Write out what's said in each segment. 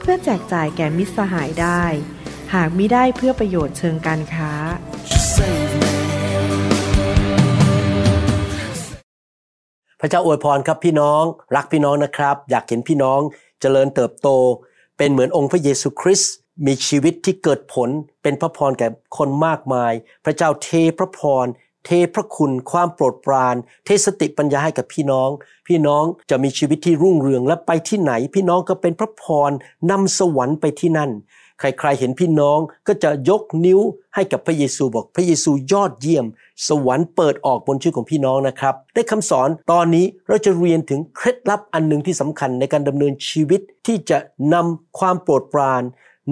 เพื่อแจกจ่ายแก่มิตรสหายได้ หากมิได้เพื่อประโยชน์เชิงการค้า พระเจ้าอวยพรครับพี่น้อง รักพี่น้องนะครับ อยากเห็นพี่น้องเจริญเติบโต เป็นเหมือนองค์พระเยซูคริสต์มีชีวิตที่เกิดผลเป็นพระพรแก่คนมากมาย พระเจ้าเทพระพร เทพระคุณความโปรดปราน เทสติปัญญาให้กับพี่น้อง พี่น้องจะมีชีวิตที่รุ่งเรืองและไปที่ไหน พี่น้องก็เป็นพระพรนำสวรรค์ไปที่นั่น ใครๆเห็นพี่น้องก็จะยกนิ้วให้กับพระเยซูบอกพระเยซูยอดเยี่ยม สวรรค์เปิดออกบนชื่อของพี่น้องนะครับ ได้คำสอนตอนนี้เราจะเรียนถึงเคล็ดลับอันหนึ่งที่สำคัญในการดำเนินชีวิตที่จะนำความโปรดปราน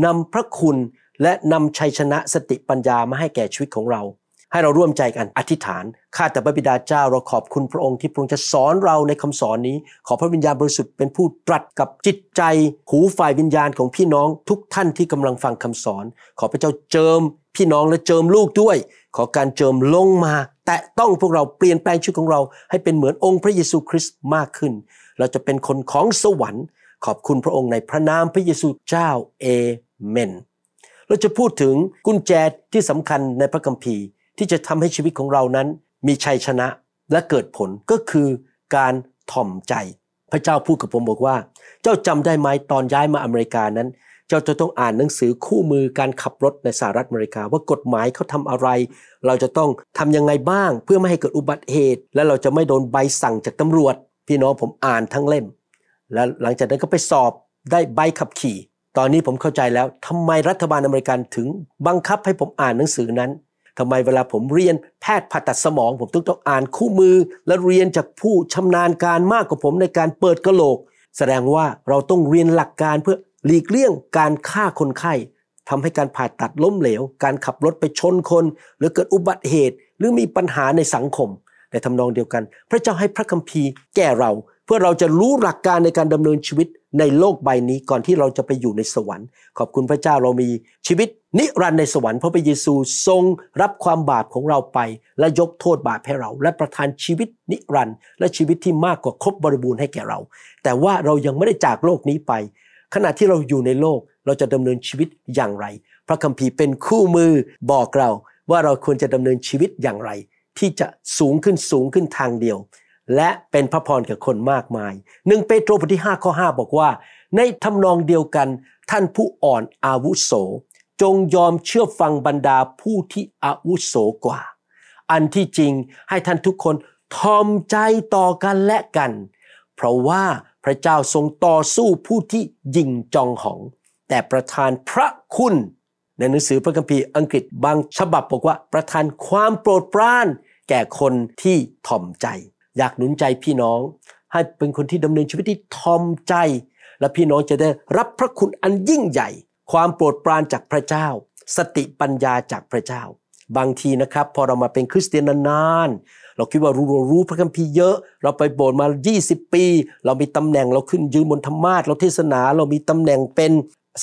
นำพระคุณและนำชัยชนะสติปัญญามาให้แก่ชีวิตของเรา ให้เราร่วมใจกันอธิษฐาน ข้าแต่พระบิดาเจ้าเราขอบคุณพระองค์ที่พระองค์จะสอนเราในคำสอนนี้ ขอพระวิญญาณบริสุทธิ์เป็นผู้ตรัสกับจิตใจ หูฝ่ายวิญญาณของพี่น้องทุกท่านที่กำลังฟังคำสอน ขอพระเจ้าเจิมพี่น้องและเจิมลูกด้วย ขอการเจิมลงมา แตะต้องพวกเราเปลี่ยนแปลงชีวิตของเรา ให้เป็นเหมือนองค์พระเยซูคริสต์มากขึ้น เราจะเป็นคนของสวรรค์ ขอบคุณพระองค์ในพระนามพระเยซูเจ้าเอเมน เราจะพูดถึงกุญแจที่สำคัญในพระคัมภีร์ ที่จะทำให้ชีวิตของเรานั้น มีชัยชนะและเกิดผลก็คือการถ่อมใจ พระเจ้าพูดกับผมบอกว่า เจ้าจำได้ไหมตอนย้ายมาอเมริกานั้น เจ้าจะต้องอ่านหนังสือคู่มือการขับรถในสหรัฐอเมริกา ว่ากฎหมายเขาทำอะไร เราจะต้องทำยังไงบ้าง เพื่อไม่ให้เกิดอุบัติเหตุ และเราจะไม่โดนใบสั่งจากตำรวจ พี่น้องผมอ่านทั้งเล่ม และหลังจากนั้นก็ไปสอบได้ใบขับขี่ ตอนนี้ผมเข้าใจแล้วทำไมรัฐบาลอเมริกันถึงบังคับให้ผมอ่านหนังสือนั้น ทำไมเวลาผมเรียนแพทย์ผ่าตัดสมอง ผมต้องต้องอ่านคู่มือ และเรียนจากผู้ชำนาญการมากกว่าผมในการเปิดกระโหลก แสดงว่าเราต้องเรียนหลักการเพื่อหลีกเลี่ยงการฆ่าคนไข้ทำให้การผ่าตัดล้มเหลว การขับรถไปชนคน หรือเกิดอุบัติเหตุ หรือมีปัญหาในสังคมในทำนองเดียวกัน พระเจ้าให้พระคัมภีร์แก่เรา เพื่อเราจะรู้หลักการในการดำเนินชีวิตในโลกใบนี้ก่อนที่เราจะไปอยู่ในสวรรค์ ขอบคุณพระเจ้าเรามีชีวิตนิรันดร์ในสวรรค์เพราะพระเยซูทรงรับความบาปของเราไป และยกโทษบาปให้เรา และประทานชีวิตนิรันดร์และชีวิตที่มากกว่าครบบริบูรณ์ให้แก่เรา แต่ว่าเรายังไม่ได้จากโลกนี้ไป ขณะที่เราอยู่ในโลกเราจะดำเนินชีวิตอย่างไร พระคัมภีร์เป็นคู่มือบอกเราว่าเราควรจะดำเนินชีวิตอย่างไร ที่จะสูงขึ้นสูงขึ้นทางเดียว และเป็นพระพรแก่คนมากมายหนึ่งเปโตรบทที่5ข้อ5บอกว่า ในทำนองเดียวกันท่านผู้อ่อนอาวุโส จงยอมเชื่อฟังบรรดาผู้ที่อาวุโสกว่า อันที่จริงให้ท่านทุกคนทอมใจต่อกันและกัน เพราะว่าพระเจ้าทรงต่อสู้ผู้ที่ยิงจองหอง แต่ประทานพระคุณ ในหนังสือพระคัมภีร์อังกฤษบางฉบับบอกว่าประทานความโปรดปราน แก่คนที่ทอมใจ อยากหนุนใจพี่น้อง ให้เป็นคนที่ดำเนินชีวิตที่ทอมใจ และพี่น้องจะได้รับพระคุณอันยิ่งใหญ่ ความโปรดปรานจากพระเจ้า สติปัญญาจากพระเจ้า บางทีนะครับ พอเรามาเป็นคริสเตียนนานๆเราคิดว่ารู้รู้พระคัมภีร์เยอะ เราไปโบสถ์มา 20 ปี เรามีตำแหน่งเราขึ้นยืนบนธรรมาสเราเทศนาเรามีตำแหน่งเป็น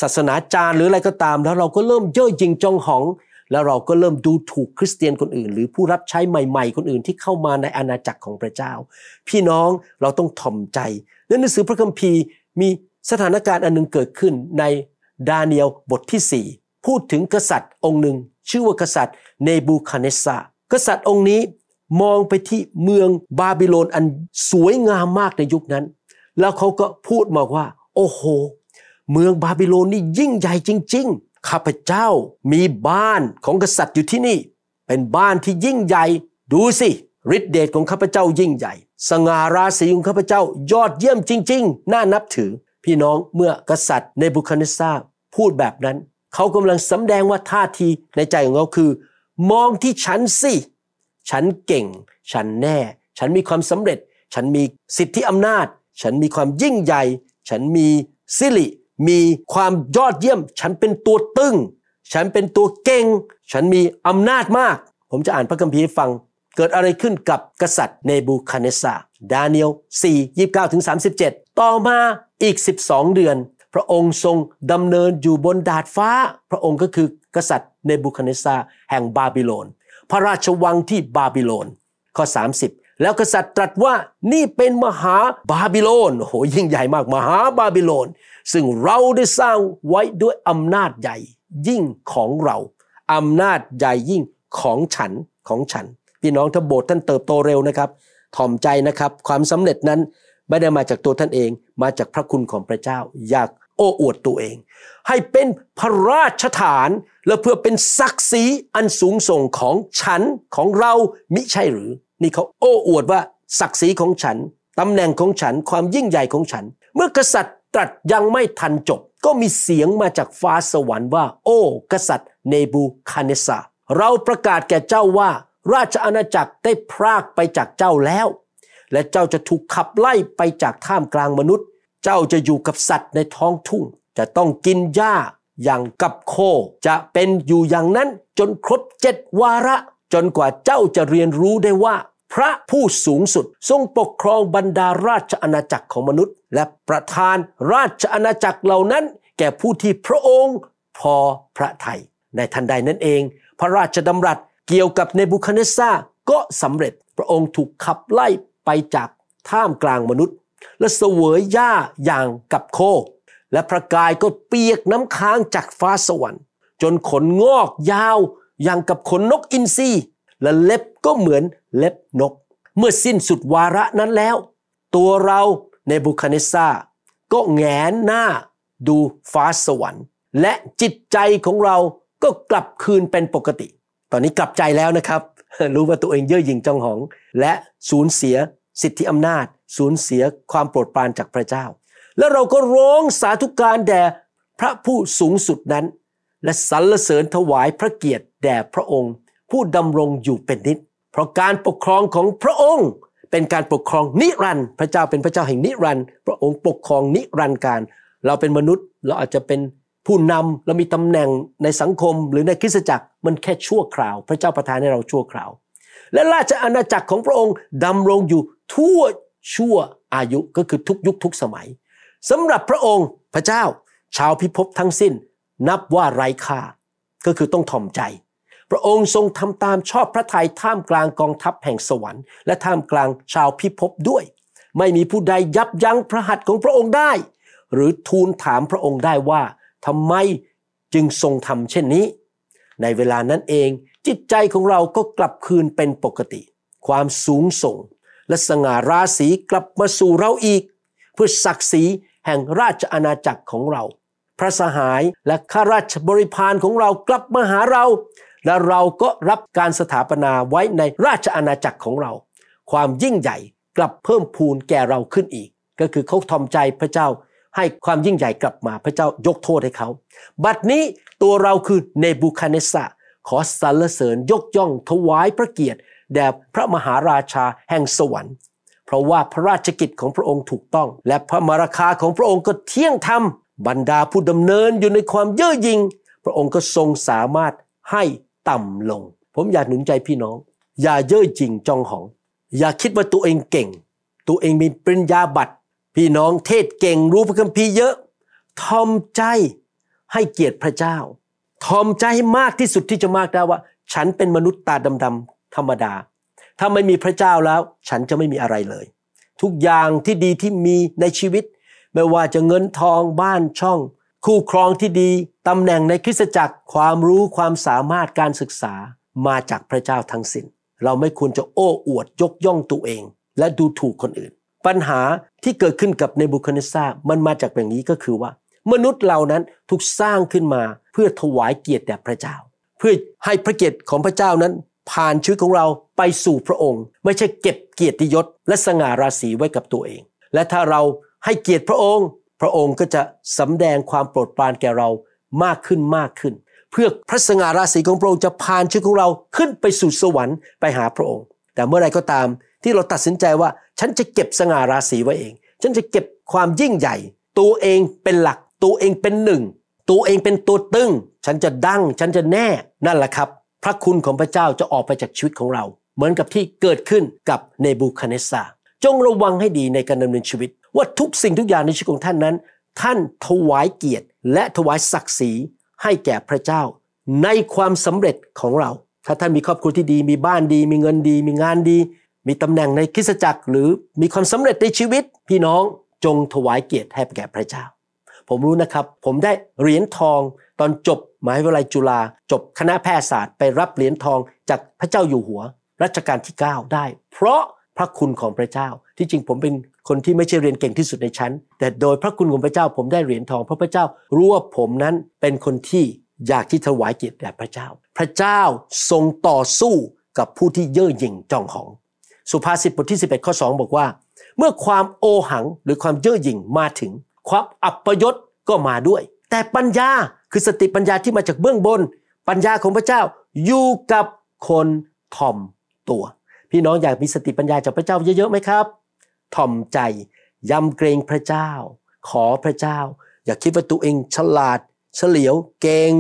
ศาสนาจารย์หรืออะไรก็ตามแล้วเราก็เริ่มเย่อหยิ่งจองหอง แล้วเราก็เริ่มดูถูกคริสเตียนคนอื่น หรือผู้รับใช้ใหม่ ๆ คนอื่นที่เข้ามาในอาณาจักรของพระเจ้า พี่น้องเราต้องถ่อมใจในหนังสือพระคัมภีร์มีสถานการณ์อันหนึงเกิดขึ้นในดาเนียลบทที่ 4 พูดถึงกษัตริย์องค์หนึ่ง ชื่อว่ากษัตริย์เนบูคัดเนสซาร์กษัตริย์องค์นี้มองไปที่เมืองบาบิโลนอันสวยงามมากในยุคนั้น แล้วเขาก็พูดมาว่า โอ้โห เมืองบาบิโลนนี่ยิ่งใหญ่จริง ๆ ข้าพเจ้ามีบ้านของกษัตริย์อยู่ที่นี่ เป็นบ้านที่ยิ่งใหญ่ ดูสิฤทธิเดชของข้าพเจ้ายิ่งใหญ่ สง่าราศีของข้าพเจ้ายอดเยี่ยมจริง ๆ น่านับถือ พี่น้องเมื่อกษัตริย์เนบูคัดเนสซาร์พูดแบบนั้น เขากำลังสำแดงว่าท่าทีในใจของเขาคือ มองที่ฉันสิ ฉันเก่ง ฉันแน่ ฉันมีความสำเร็จ ฉันมีสิทธิอำนาจ ฉันมีความยิ่งใหญ่ ฉันมีสิริ มีความยอดเยี่ยม ฉันเป็นตัวตึง ฉันเป็นตัวเก่ง ฉันมีอำนาจมาก ผมจะอ่านพระคัมภีร์ให้ฟัง เกิดอะไรขึ้นกับกษัตริย์เนบูคาเนซาดาเนียล4 29ถึง37 ต่อมาอีก 12 เดือน พระองค์ทรงดำเนินอยู่บนดาดฟ้า พระองค์ก็คือกษัตริย์เนบูคัดเนสซาร์แห่งบาบิโลน พระราชวังที่บาบิโลนข้อ 30 แล้วกษัตริย์ตรัสว่านี่เป็นมหาบาบิโลนโหยิ่งใหญ่มากมหาบาบิโลน ซึ่งเราได้สร้างไว้ด้วยอำนาจใหญ่ยิ่งของเราอำนาจใหญ่ยิ่งของฉันของฉัน พี่น้องถ้าโบสถ์ท่านเติบโตเร็วนะครับ ถ่อมใจนะครับ ความสำเร็จนั้นไม่ได้มาจากตัวท่านเอง มาจากพระคุณของพระเจ้า อยากโอ้อวดตัวเอง ให้เป็นพระราชฐานและเพื่อเป็นศักดิ์ศรีอันสูงส่งของฉันของเรามิใช่หรือ นี่เขาโอ้อวดว่าศักดิ์ศรีของฉันตำแหน่งของฉันความยิ่งใหญ่ของฉัน เมื่อกษัตริย์ตรัสยังไม่ทันจบ ก็มีเสียงมาจากฟ้าสวรรค์ว่า โอ้ กษัตริย์เนบูคาเนซาเราประกาศแก่เจ้าว่า ราชอาณาจักรได้พรากไปจากเจ้าแล้ว และเจ้าจะถูกขับไล่ไปจากท่ามกลางมนุษย์ เจ้าจะอยู่กับสัตว์ในท้องทุ่ง จะต้องกินหญ้าอย่างกับโค จะเป็นอยู่อย่างนั้นจนครบเจ็ดวาระ จนกว่าเจ้าจะเรียนรู้ได้ว่า พระผู้สูงสุดทรงปกครองบรรดาราชอาณาจักรของมนุษย์ และประทานราชอาณาจักรเหล่านั้น แก่ผู้ที่พระองค์พอพระทยัยในทันใดนั้นเอง พระราชดำรัสเกี่ยวกับเนบุคาเนซาก็สำเร็จพระองค์ถูกขับไล่ไปจากท่ามกลางมนุษย์ และเสวยหญ้าอย่างกับโคและพระกายก็เปียกน้ำค้างจากฟ้าสวรรค์ จนขนงอกยาว อย่างกับขนนกอินทรีและเล็บก็เหมือนเล็บนก เมื่อสิ้นสุดวาระนั้นแล้ว ตัวเราในบุคาเนซาก็แงนหน้าดูฟ้าสวรรค์ และจิตใจของเราก็กลับคืนเป็นปกติ ตอนนี้กลับใจแล้วนะครับ รู้ว่าตัวเองเย่อหยิ่งจองหอง และสูญเสียสิทธิอำนาจ สูญเสียความโปรดปรานจากพระเจ้า แล้วเราก็ร้องสาธุการแด่พระผู้สูงสุดนั้น และสรรเสริญถวายพระเกียรติ แด่พระองค์ผู้ดำรงอยู่เป็นนิจเพราะการปกครองของพระองค์เป็นการปกครองนิรันดร์พระเจ้าเป็นพระเจ้าแห่งนิรันดร์พระองค์ปกครองนิรันดร์การ เราเป็นมนุษย์เราอาจจะเป็นผู้นำเรามีตำแหน่งในสังคมหรือในคริสตจักรมันแค่ชั่วคราว พระเจ้าประทานให้เราชั่วคราว และราชอาณาจักรของพระองค์ดำรงอยู่ทั่วชั่วอายุก็คือทุกยุคทุกสมัยสำหรับพระองค์พระเจ้า ชาวพิภพทั้งสิ้น นับว่าไร้ค่าก็คือต้องถ่อมใจ ระองค์ทรงทำตามชอบพระทัยท่ามกลางกองทัพแห่งสวรรค์ และท่ามกลางชาวพิภพด้วย ไม่มีผู้ใดยับยั้งพระหัตถ์ของพระองค์ได้ หรือทูลถามพระองค์ได้ว่าทำไมจึงทรงทำเช่นนี้ ในเวลานั้นเองจิตใจของเราก็กลับคืนเป็นปกติ ความสูงส่ง และสง่าราศีกลับมาสู่เราอีก เพื่อศักดิ์ศรีแห่งราชอาณาจักรของเรา พระสหายและข้าราชบริพารของเรากลับมาหาเรา และเราก็รับการสถาปนาไว้ในราชอาณาจักรของเรา ความยิ่งใหญ่กลับเพิ่มพูนแก่เราขึ้นอีก ก็คือเขาทอมใจพระเจ้าให้ความยิ่งใหญ่กลับมาพระเจ้ายกโทษให้เขา บัดนี้ตัวเราคือเนบูคาเนสะขอสรรเสริญยกย่องถวายพระเกียรติแด่พระมหาราชาแห่งสวรรค์ เพราะว่าพระราชกิจของพระองค์ถูกต้อง และพระมราคาของพระองค์ก็เที่ยงธรรมบรรดาผู้ดำเนินอยู่ในความเย่อหยิ่ง พระองค์ก็ทรงสามารถให้ ต่ำลง ผมอยากหนุนใจพี่น้อง อย่าเย่อหยิ่งจองหอง อย่าคิดว่าตัวเองเก่ง ตัวเองมีปริญญาบัตร พี่น้องเทศเก่งรู้พระคัมภีร์เยอะทอมใจให้เกียรติพระเจ้าทอมใจให้มากที่สุดที่จะมากได้ว่า ฉันเป็นมนุษย์ตาดำๆธรรมดา ถ้าไม่มีพระเจ้าแล้ว ฉันจะไม่มีอะไรเลย ทุกอย่างที่ดีที่มีในชีวิต ไม่ว่าจะเงินทองบ้านช่อง คู่ครองที่ดีตำแหน่งในคริสตจักรความรู้ความสามารถการศึกษามาจากพระเจ้าทั้งสิน้น เราไม่ควรจะโอ้อวดยกย่องตัวเอง และดูถูกคนอื่น ปัญหาที่เกิดขึ้นกับเนบูคาเนซามันมาจากแบบนี้ก็คือว่า มนุษย์เหล่านั้นถูกสร้างขึ้นมาเพื่อถวายเกียรติแด่พระเจ้า เพื่อให้พระเกียรติของพระเจ้านั้น ผ่านชีวิตของเราไปสู่พระองค์ ไม่ใช่เก็บเกียรติยศและสง่าราศีไว้กับตัวเอง และถ้าเราให้เกียรติพระองค์ ระองค์ก็จะสำแดงความโปรดปรานแก่เรามากขึ้นมากขึ้น เพื่อพระสง่าราศีของพระองค์จะผ่านชีวิตของเราขึ้นไปสู่สวรรค์ไปหาพระองค์ แต่เมื่อไรก็ตามที่เราตัดสินใจว่าฉันจะเก็บสง่าราศีไว้เอง ฉันจะเก็บความยิ่งใหญ่ ตัวเองเป็นหลัก ตัวเองเป็นหนึ่ง ตัวเองเป็นตัวตึง ฉันจะดังฉันจะแน่ นั่นแหละครับ พระคุณของพระเจ้าจะออกไปจากชีวิตของเรา เหมือนกับที่เกิดขึ้นกับเนบูคาเนซาจงระวังให้ดีในการดำเนินชีวิต ว่าทุกสิ่งทุกอย่างในชีวิตของท่านนั้น ท่านถวายเกียรติ และถวายศักดิ์ศรีให้แก่พระเจ้า ในความสำเร็จของเรา ถ้าท่านมีครอบครัวที่ดี มีบ้านดี มีเงินดี มีงานดี มีตำแหน่งในคริสตจักร หรือมีความสำเร็จในชีวิต พี่น้องจงถวายเกียรติให้แก่พระเจ้า ผมรู้นะครับ ผมได้เหรียญทองตอนจบมหาวิทยาลัยจุฬาจบคณะแพทยศาสตร์ ไปรับเหรียญทองจากพระเจ้าอยู่หัวรัชกาลที่ 9 ได้ เพราะพระคุณของพระเจ้าที่จริงผมเป็น คนที่ไม่ใช่เรียนเก่งที่สุดในชั้น แต่โดยพระคุณของพระเจ้าผมได้เหรียญทอง เพราะพระเจ้ารู้ว่าผมนั้นเป็นคนที่อยากที่ถวายเกียรติแด่พระเจ้า พระเจ้าทรงต่อสู้กับผู้ที่เย่อหยิ่งจองหอง สุภาษิตบทที่ 11 ข้อ 2 บอกว่า เมื่อความโอหังหรือความเย่อหยิ่งมาถึง ความอัปยศก็มาด้วย แต่ปัญญาคือสติปัญญาที่มาจากเบื้องบน ปัญญาของพระเจ้าอยู่กับคนถ่อมตัว พี่น้องอยากมีสติปัญญาจากพระเจ้าเยอะๆไหมครับ ถ่อมใจ ยำเกรงพระเจ้า ขอพระเจ้า อย่าคิดว่าตัวเองฉลาด เฉลียว เก่ง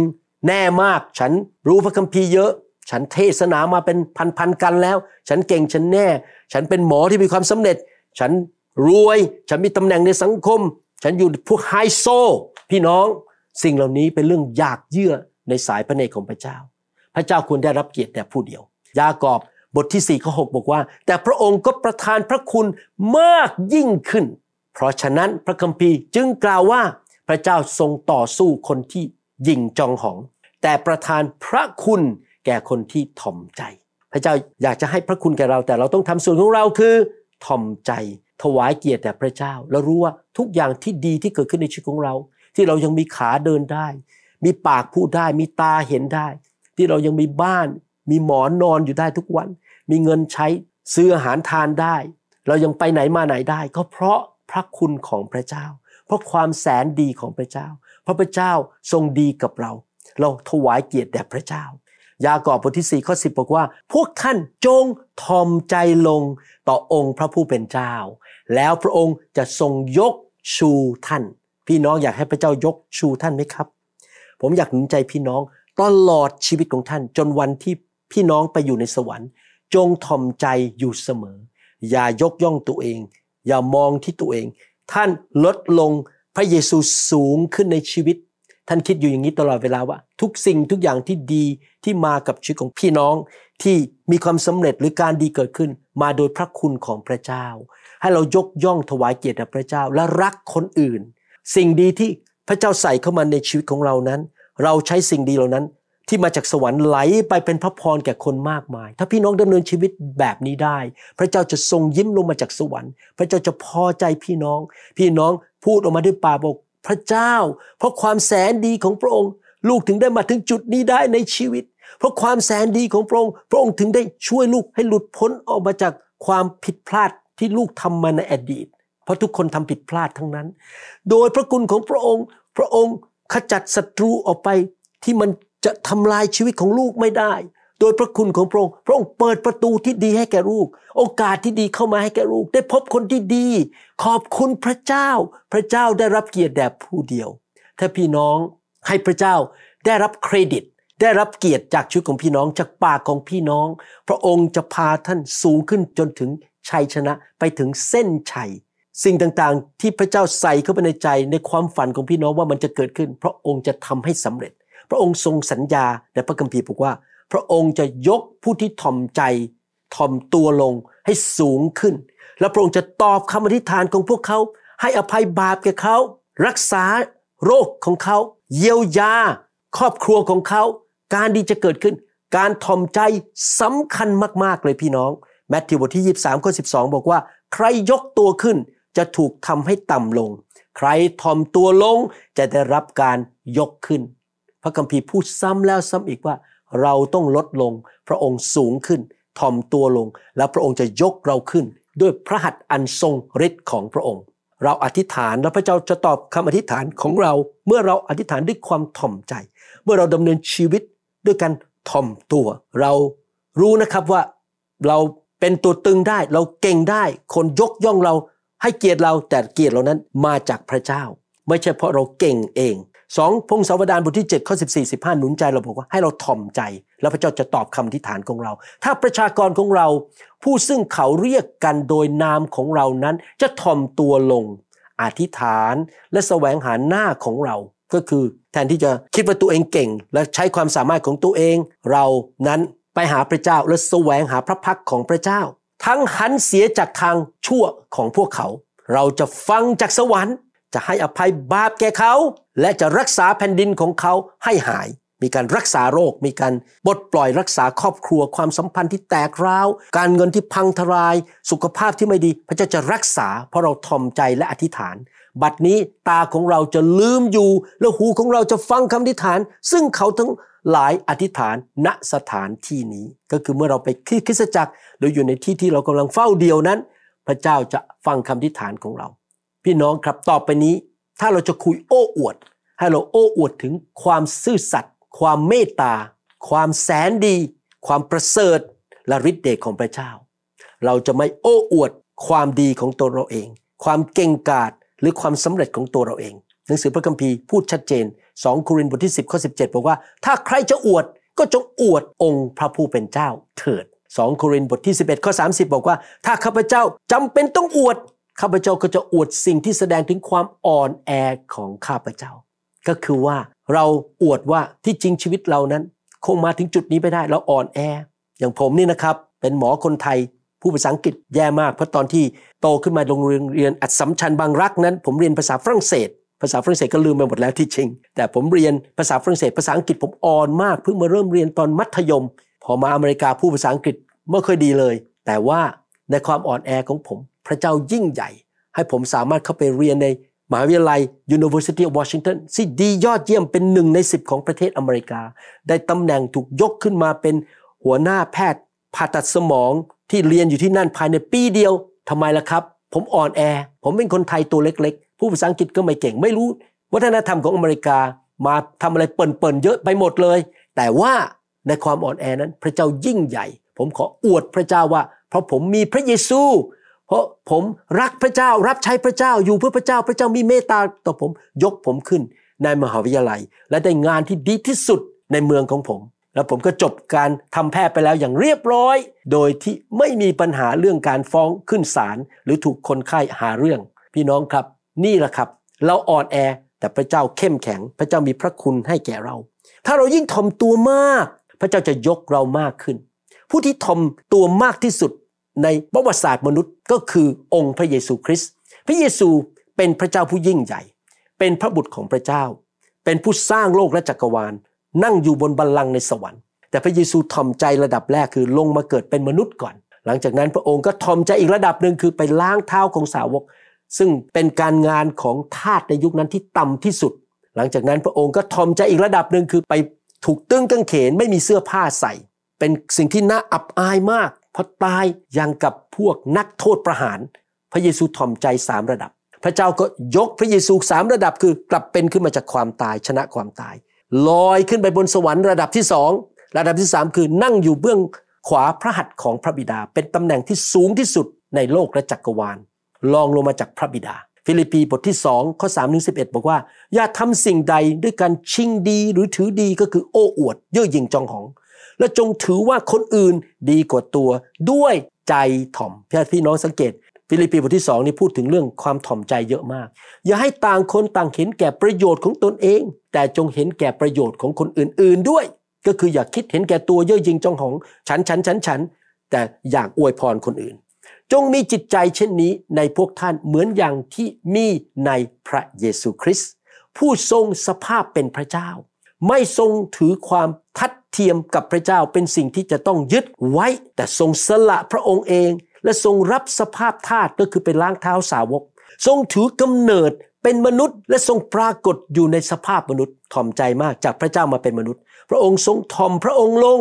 แน่มาก ฉันรู้พระคัมภีร์เยอะ ฉันเทศนามาเป็นพันๆกันแล้ว ฉันเก่งฉันแน่ ฉันเป็นหมอที่มีความสำเร็จ ฉันรวย ฉันมีตำแหน่งในสังคม ฉันอยู่พวกไฮโซ พี่น้อง สิ่งเหล่านี้เป็นเรื่องยากเยื่อในสายพระเนตรของพระเจ้า พระเจ้าควรได้รับเกียรติแต่ผู้เดียว ยากอบ บทที่4ข้อ6บอกว่า แต่พระองค์ก็ประทานพระคุณมากยิ่งขึ้น เพราะฉะนั้นพระคัมภีร์จึงกล่าวว่าพระเจ้าทรงต่อสู้คนที่ยิ่งจองหอง แต่ประทานพระคุณแก่คนที่ถ่อมใจ พระเจ้าอยากจะให้พระคุณแก่เรา แต่เราต้องทำส่วนของเราคือถ่อมใจ ถวายเกียรติแด่พระเจ้า แล้วรู้ว่าทุกอย่างที่ดีที่เกิดขึ้นในชีวิตของเรา ที่เรายังมีขาเดินได้ มีปากพูดได้ มีตาเห็นได้ ที่เรายังมีบ้าน มีหมอนนอนอยู่ได้ทุกวัน มีเงินใช้ซื้ออาหารทานได้ เรายังไปไหนมาไหนได้ ก็เพราะพระคุณของพระเจ้า เพราะความแสนดีของพระเจ้า เพราะพระเจ้าทรงดีกับเรา เราถวายเกียรติแด่พระเจ้า ยากอบบทที่4ข้อ10 บอกว่า พวกท่านจงทอมใจลงต่อองค์พระผู้เป็นเจ้า แล้วพระองค์จะทรงยกชูท่าน พี่น้องอยากให้พระเจ้ายกชูท่านไหมครับ ผมอยากหนุนใจพี่น้องตลอดชีวิตของท่านจนวันที่พี่น้องไปอยู่ในสวรรค์ จงทอมใจอยู่เสมอ อย่ายกย่องตัวเอง อย่ามองที่ตัวเอง ท่านลดลงพระเยซูสูงขึ้นในชีวิต ท่านคิดอยู่อย่างนี้ตลอดเวลาว่า ทุกสิ่งทุกอย่างที่ดีที่มากับชีวิตของพี่น้องที่มีความสำเร็จหรือการดีเกิดขึ้น มาโดยพระคุณของพระเจ้า ให้เรายกย่องถวายเกียรติแด่พระเจ้าและรักคนอื่น สิ่งดีที่พระเจ้าใส่เข้ามาในชีวิตของเรานั้น เราใช้สิ่งดีเหล่านั้น ที่มาจากสวรรค์ไหลไปเป็นพระพรแก่คนมากมาย ถ้าพี่น้องดำเนินชีวิตแบบนี้ได้ พระเจ้าจะทรงยิ้มลงมาจากสวรรค์ พระเจ้าจะพอใจพี่น้อง พี่น้องพูดออกมาด้วยปากบอกพระเจ้า เพราะความแสนดีของพระองค์ ลูกถึงได้มาถึงจุดนี้ได้ในชีวิต เพราะความแสนดีของพระองค์ พระองค์ถึงได้ช่วยลูกให้หลุดพ้นออกมาจากความผิดพลาดที่ลูกทำมาในอดีต เพราะทุกคนทำผิดพลาดทั้งนั้น โดยพระคุณของพระองค์ พระองค์ขจัดศัตรูออกไปที่มัน จะทำลายชีวิตของลูกไม่ได้ โดยพระคุณของพระองค์ พระองค์เปิดประตูที่ดีให้แก่ลูก โอกาสที่ดีเข้ามาให้แก่ลูก ได้พบคนที่ดี ขอบคุณพระเจ้า พระเจ้าได้รับเกียรติแด่ผู้เดียว ถ้าพี่น้องให้พระเจ้าได้รับเครดิต ได้รับเกียรติจากชีวิตของพี่น้องจากปากของพี่น้อง พระองค์จะพาท่านสูงขึ้นจนถึงชัยชนะไปถึงเส้นชัยสิ่งต่างๆ ที่พระเจ้าใส่เข้าไปในใจในความฝันของพี่น้องว่ามันจะเกิดขึ้น พระองค์จะทำให้สำเร็จ พระองค์ทรงสัญญาในพระคัมภีร์บอกว่า พระองค์จะยกผู้ที่ถ่อมใจถ่อมตัวลงให้สูงขึ้น และพระองค์จะตอบคำอธิษฐานของพวกเขา ให้อภัยบาปแก่เขา รักษาโรคของเขา เยียวยา ครอบครัวของเขา การดีจะเกิดขึ้น การถ่อมใจสำคัญมากๆเลยพี่น้องแมทธิวบทที่ 23ข้อ12 บอกว่า ใครยกตัวขึ้นจะถูกทำให้ต่ำลง ใครถ่อมตัวลงจะได้รับการยกขึ้น พระคัมภีร์พูดซ้ำแล้วซ้ำอีกว่า เราต้องลดลง พระองค์สูงขึ้นถ่อมตัวลง แล้วพระองค์จะยกเราขึ้น ด้วยพระหัตถ์อันทรงฤทธิ์ของพระองค์ เราอธิษฐานแล้วพระเจ้าจะตอบคำอธิษฐานของเรา เมื่อเราอธิษฐานด้วยความถ่อมใจ เมื่อเราดำเนินชีวิตด้วยการถ่อมตัว เรารู้นะครับว่าเราเป็นตัวตึงได้ เราเก่งได้ คนยกย่องเราให้เกียรติเราแต่เกียรติเรานั้นมาจากพระเจ้า ไม่ใช่เพราะเราเก่งเอง สองพงศาวดารบทที่7ข้อ14 15หนุนใจเราบอกว่าให้เราถ่อมใจ แล้วพระเจ้าจะตอบคำอธิษฐานของเรา ถ้าประชากรของเรา ผู้ซึ่งเขาเรียกกันโดยนามของเรานั้น จะถ่อมตัวลง อธิษฐานและแสวงหาหน้าของเรา ก็คือแทนที่จะคิดว่าตัวเองเก่ง และใช้ความสามารถของตัวเอง เรานั้นไปหาพระเจ้าและแสวงหาพระพักของพระเจ้า ทั้งหันเสียจากทางชั่วของพวกเขา เราจะฟังจากสวรรค์ จะให้อภัยบาปแก่เขา และจะรักษาแผ่นดินของเขาให้หาย มีการรักษาโรค มีการบดปล่อยรักษาครอบครัว ความสัมพันธ์ที่แตกร้าว การเงินที่พังทลาย สุขภาพที่ไม่ดี พระเจ้าจะรักษา เพราะเราทอมใจและอธิษฐาน บัดนี้ตาของเราจะลืมอยู่ และหูของเราจะฟังคำอธิษฐาน ซึ่งเขาทั้งหลายอธิษฐานณสถานที่นี้ ก็คือเมื่อเราไปที่คริสตจักรหรืออยู่ในที่ที่เรากำลังเฝ้าเดียวนั้น พระเจ้าจะฟังคำอธิษฐานของเรา พี่น้องครับต่อไปนี้ ถ้าเราจะคุยโอ้อวด ให้เราโอ้อวดถึงความซื่อสัตย์ความเมตตา ความแสนดี ความประเสริฐและฤทธิ์เดชของพระเจ้า เราจะไม่โอ้อวดความดีของตัวเราเอง ความเก่งกาจหรือความสำเร็จของตัวเราเอง หนังสือพระคัมภีร์พูดชัดเจน 2 โครินธ์บทที่ 10ข้อ17 บอกว่า ถ้าใครจะอวดก็จงอวดองค์พระผู้เป็นเจ้าเถิด 2 โครินธ์บทที่ 11ข้อ30 บอกว่า ถ้าข้าพเจ้าจำเป็นต้องอวด ข้าพเจ้าก็จะอวดสิ่งที่แสดงถึงความอ่อนแอของข้าพเจ้า ก็คือว่าเราอวดว่าที่จริงชีวิตเรานั้น คงมาถึงจุดนี้ไม่ได้เราอ่อนแอ อย่างผมนี่นะครับ เป็นหมอคนไทยผู้ภาษาอังกฤษแย่มาก เพราะตอนที่โตขึ้นมาโรงเรียนเรียนอัดสัมชัญบางรักนั้น ผมเรียนภาษาฝรั่งเศส ภาษาฝรั่งเศสก็ลืมไปหมดแล้วที่จริง แต่ผมเรียนภาษาฝรั่งเศส ภาษาอังกฤษผมอ่อนมากเพิ่งมาเริ่มเรียนตอนมัธยม พอมาอเมริกาผู้ภาษาอังกฤษไม่เคยดีเลย แต่ว่าในความอ่อนแอของผม พระเจ้ายิ่งใหญ่ ให้ผมสามารถเข้าไปเรียนในมหาวิทยาลัย University of Washington ที่ดียอดเยี่ยมเป็นหนึ่งในสิบของประเทศอเมริกา ได้ตำแหน่งถูกยกขึ้นมาเป็นหัวหน้าแพทย์ผ่าตัดสมองที่เรียนอยู่ที่นั่นภายในปีเดียวทำไมล่ะครับ ผมอ่อนแอ ผมเป็นคนไทยตัวเล็กๆ ผู้ภาษาอังกฤษก็ไม่เก่งไม่รู้ วัฒนธรรมของอเมริกามาทำอะไรเปิ่นๆเยอะไปหมดเลย แต่ว่าในความอ่อนแอนั้นพระเจ้ายิ่งใหญ่ ผมขออวดพระเจ้าว่า เพราะผมมีพระเยซู ราะผมรักพระเจ้ารับใช้พระเจ้าอยู่เพื่อพระเจ้าพระเจ้ามีเมตตาต่อผมยกผมขึ้นในมหาวิทยาลัย และได้งานที่ดีที่สุดในเมืองของผม แล้วผมก็จบการทำแพทย์ไปแล้วอย่างเรียบร้อย โดยที่ไม่มีปัญหาเรื่องการฟ้องขึ้นศาลหรือถูกคนไข้หาเรื่อง พี่น้องครับ นี่แหละครับ เราอ่อนแอแต่พระเจ้าเข้มแข็ง พระเจ้ามีพระคุณให้แก่เรา ถ้าเรายิ่งทอมตัวมาก พระเจ้าจะยกเรามากขึ้น ผู้ที่ทอมตัวมากที่สุด ในประวัติศาสตร์มนุษย์ก็คือองค์พระเยซูคริสต์พระเยซูเป็นพระเจ้าผู้ยิ่งใหญ่ เป็นพระบุตรของพระเจ้า เป็นผู้สร้างโลกและจักรวาล นั่งอยู่บนบัลลังก์ในสวรรค์ แต่พระเยซูทอมใจระดับแรกคือลงมาเกิดเป็นมนุษย์ก่อน หลังจากนั้นพระองค์ก็ทอมใจอีกระดับหนึ่งคือไปล้างเท้าของสาวก ซึ่งเป็นการงานของทาสในยุคนั้นที่ต่ำที่สุด หลังจากนั้นพระองค์ก็ทอมใจอีกระดับหนึ่งคือไปถูกตึงกางเขนไม่มีเสื้อผ้าใส่ เป็นสิ่งที่น่าอับอายมาก พอตายยังกับพวกนักโทษประหาร พระเยซูถ่อมใจสามระดับ พระเจ้าก็ยกพระเยซูสามระดับคือกลับเป็นขึ้นมาจากความตายชนะความตาย ลอยขึ้นไปบนสวรรค์ระดับที่สองระดับที่สามคือนั่งอยู่เบื้องขวาพระหัตถ์ของพระบิดา เป็นตำแหน่งที่สูงที่สุดในโลกและจักรวาลรองลงมาจากพระบิดา ฟิลิปปีบทที่สองข้อสามถึงสิบเอ็ดบอกว่า อย่าทำสิ่งใดด้วยการชิงดีหรือถือดีก็คือโอ้อวด เย่อหยิ่งจองหอง และจงถือว่าคนอื่นดีกว่าตัวด้วยใจถ่อมพี่พี่น้องสังเกต ฟิลิปปีบทที่สองนี่พูดถึงเรื่องความถ่อมใจเยอะมาก อย่าให้ต่างคนต่างเห็นแก่ประโยชน์ของตนเอง แต่จงเห็นแก่ประโยชน์ของคนอื่น ๆด้วย ก็คืออย่าคิดเห็นแก่ตัวเย่อหยิ่งจองหองฉันฉันฉันฉันแต่อยากอวยพรคนอื่น จงมีจิตใจเช่นนี้ในพวกท่านเหมือนอย่างที่มีในพระเยซูคริสต์ผู้ทรงสภาพเป็นพระเจ้า ไม่ทรงถือความทัดเทียมกับพระเจ้าเป็นสิ่งที่จะต้องยึดไว้ แต่ทรงสละพระองค์เอง และทรงรับสภาพทาสก็คือเป็นล้างเท้าสาวก ทรงถือกำเนิดเป็นมนุษย์ และทรงปรากฏอยู่ในสภาพมนุษย์ถ่อมใจมากจากพระเจ้ามาเป็นมนุษย์ พระองค์ทรงถ่อมพระองค์ลง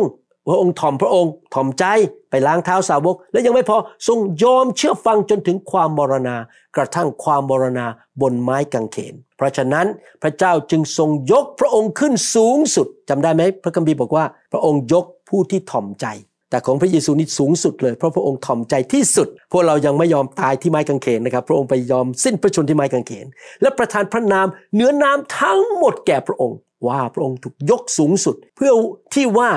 พระองค์ถ่อมพระองค์ถ่อมใจไปล้างเท้าสาวก และยังไม่พอทรงยอมเชื่อฟังจนถึงความมรณา กระทั่งความมรณาบนไม้กางเขน ราะฉะนั้นพระเจ้าจึงทรงยกพระองค์ขึ้นสูงสุดจำได้ไหมพระคัมภีร์บอกว่า พระองค์ยกผู้ที่ถ่อมใจ แต่ของพระเยซูนี่สูงสุดเลย เพราะพระองค์ถ่อมใจที่สุด พวกเรายังไม่ยอมตายที่ไม้กางเขนนะครับ พระองค์ไปยอมสิ้นพระชนที่ไม้กางเขน และประทานพระนามเนื้อนามทั้งหมดแก่พระองค์ ว่าพระองค์ถูกยกสูงสุด เพื่อที่ว่า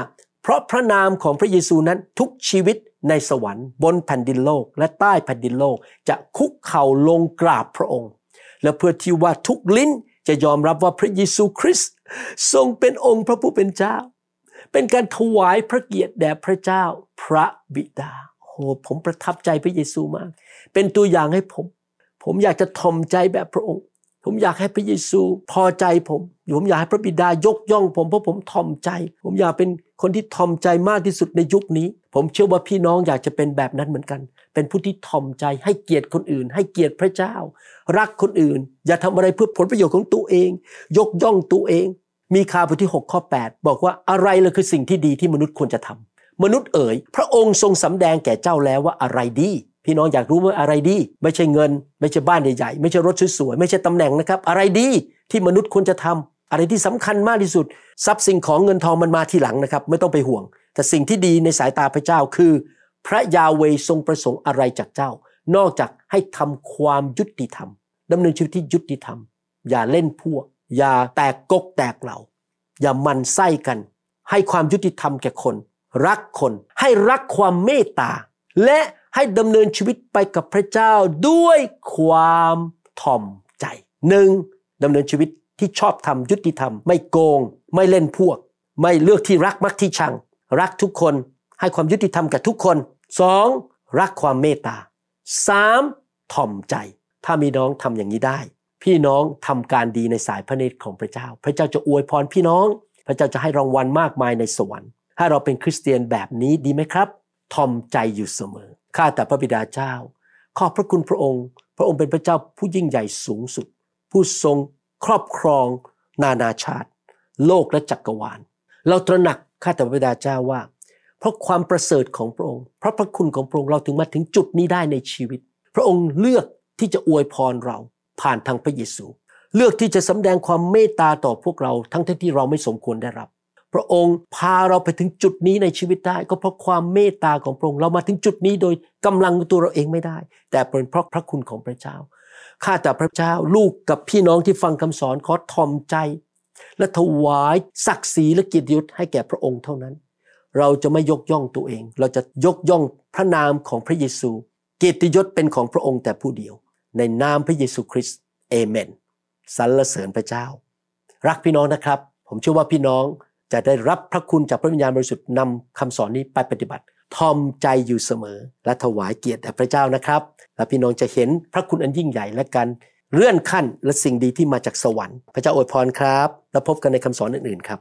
เพราะพระนามของพระเยซูนั้นทุกชีวิตในสวรรค์ บนแผ่นดินโลก และใต้แผ่นดินโลกจะคุกเข่าลงกราบพระองค์ และเพื่อที่ว่าทุกลิ้นจะยอมรับว่าพระเยซูคริสต์ทรงเป็นองค์พระผู้เป็นเจ้า เป็นการถวายพระเกียรติแด่พระเจ้าพระบิดาโอ้ผมประทับใจพระเยซูมาก เป็นตัวอย่างให้ผม ผมอยากจะทอมใจแบบพระองค์ ผมอยากให้พระเยซูพอใจผมผมอยากให้พระบิดายกย่องผมเพราะผมทอมใจ ผมอยากเป็นคนที่ทอมใจมากที่สุดในยุคนี้ ผมเชื่อว่าพี่น้องอยากจะเป็นแบบนั้นเหมือนกัน เป็นผู้ที่ทอมใจให้เกียรติคนอื่น ให้เกียรติพระเจ้า รักคนอื่น อย่าทำอะไรเพื่อผลประโยชน์ของตัวเอง ยกย่องตัวเอง มีคาบทที่ 6 ข้อ 8 บอกว่าอะไรเลยคือสิ่งที่ดีที่มนุษย์ควรจะทำมนุษย์เอ๋ยพระองค์ทรงสำแดงแก่เจ้าแล้วว่าอะไรดี พี่น้องอยากรู้ว่าอะไรดี ไม่ใช่เงิน ไม่ใช่บ้านใหญ่ๆไม่ใช่รถสวยๆไม่ใช่ตำแหน่งนะครับ อะไรดีที่มนุษย์ควรจะทำอะไรที่สำคัญมากที่สุด ทรัพย์สิ่งของเงินทองมันมาทีหลังนะครับ ไม่ต้องไปห่วง แต่สิ่งที่ดีในสายตาพระเจ้าคือ พระยาเวทรงประสงค์อะไรจากเจ้า นอกจากให้ทำความยุติธรรมดำเนินชีวิตที่ยุติธรรม อย่าเล่นพวก อย่าแตกกกแตกเหล่า อย่ามันไส้กัน ให้ความยุติธรรมแก่คน รักคน ให้รักความเมตตา และให้ดำเนินชีวิตไปกับพระเจ้าด้วยความถ่อมใจหนึ่งดำเนินชีวิตที่ชอบทำยุติธรรม ไม่โกง ไม่เล่นพวก ไม่เลือกที่รักมักที่ชัง รักทุกคนให้ความยุติธรรมกับทุกคน สองรักความเมตตาสามถ่อมใจ ถ้ามีน้องทำอย่างนี้ได้ พี่น้องทำการดีในสายพระเนตรของพระเจ้า พระเจ้าจะอวยพรพี่น้อง พระเจ้าจะให้รางวัลมากมายในสวรรค์ถ้าเราเป็นคริสเตียนแบบนี้ดีไหมครับทอมใจอยู่เสมอ ข้าแต่พระบิดาเจ้า ขอบพระคุณพระองค์ พระองค์เป็นพระเจ้าผู้ยิ่งใหญ่สูงสุด ผู้ทรงครอบครอง นานาชาติ โลกและจักกรวาล เราตระหนักข้าแต่พระบิดาเจ้าว่า เพราะความประเสริฐของพระองค์ เพราะพระคุณของพระองค์เราถึงมาถึงจุดนี้ได้ในชีวิต พระองค์เลือกที่จะอวยพรเราผ่านทางพระเยซู เลือกที่จะสำแดงความเมตตาต่อพวกเราทั้งที่เราไม่สมควรได้รับ พระองค์พาเราไปถึงจุดนี้ในชีวิตได้ ก็เพราะความเมตตาของพระองค์เรามาถึงจุดนี้โดยกำลังตัวเราเองไม่ได้ แต่เป็นเพราะพระคุณของพระเจ้าข้าแต่พระเจ้าลูกกับพี่น้องที่ฟังคำสอนขอทอมใจ และถวายศักดิ์ศรีและเกียรติยศให้แก่พระองค์เท่านั้น เราจะไม่ยกย่องตัวเอง เราจะยกย่องพระนามของพระเยซูเกียรติยศเป็นของพระองค์แต่ผู้เดียว ในนามพระเยซูคริสต์เอเมนสรรเสริญพระเจ้า รักพี่น้องนะครับ ผมเชื่อว่าพี่น้องจะได้รับพระคุณจากพระวิญญาณบริสุทธิ์นำคำสอนนี้ไปปฏิบัติ ทอมใจอยู่เสมอ และถวายเกียรติแด่พระเจ้านะครับ และพี่น้องจะเห็นพระคุณอันยิ่งใหญ่และการเลื่อนขั้นและสิ่งดีที่มาจากสวรรค์ พระเจ้าอวยพรครับ แล้วพบกันในคำสอนอื่นๆครับ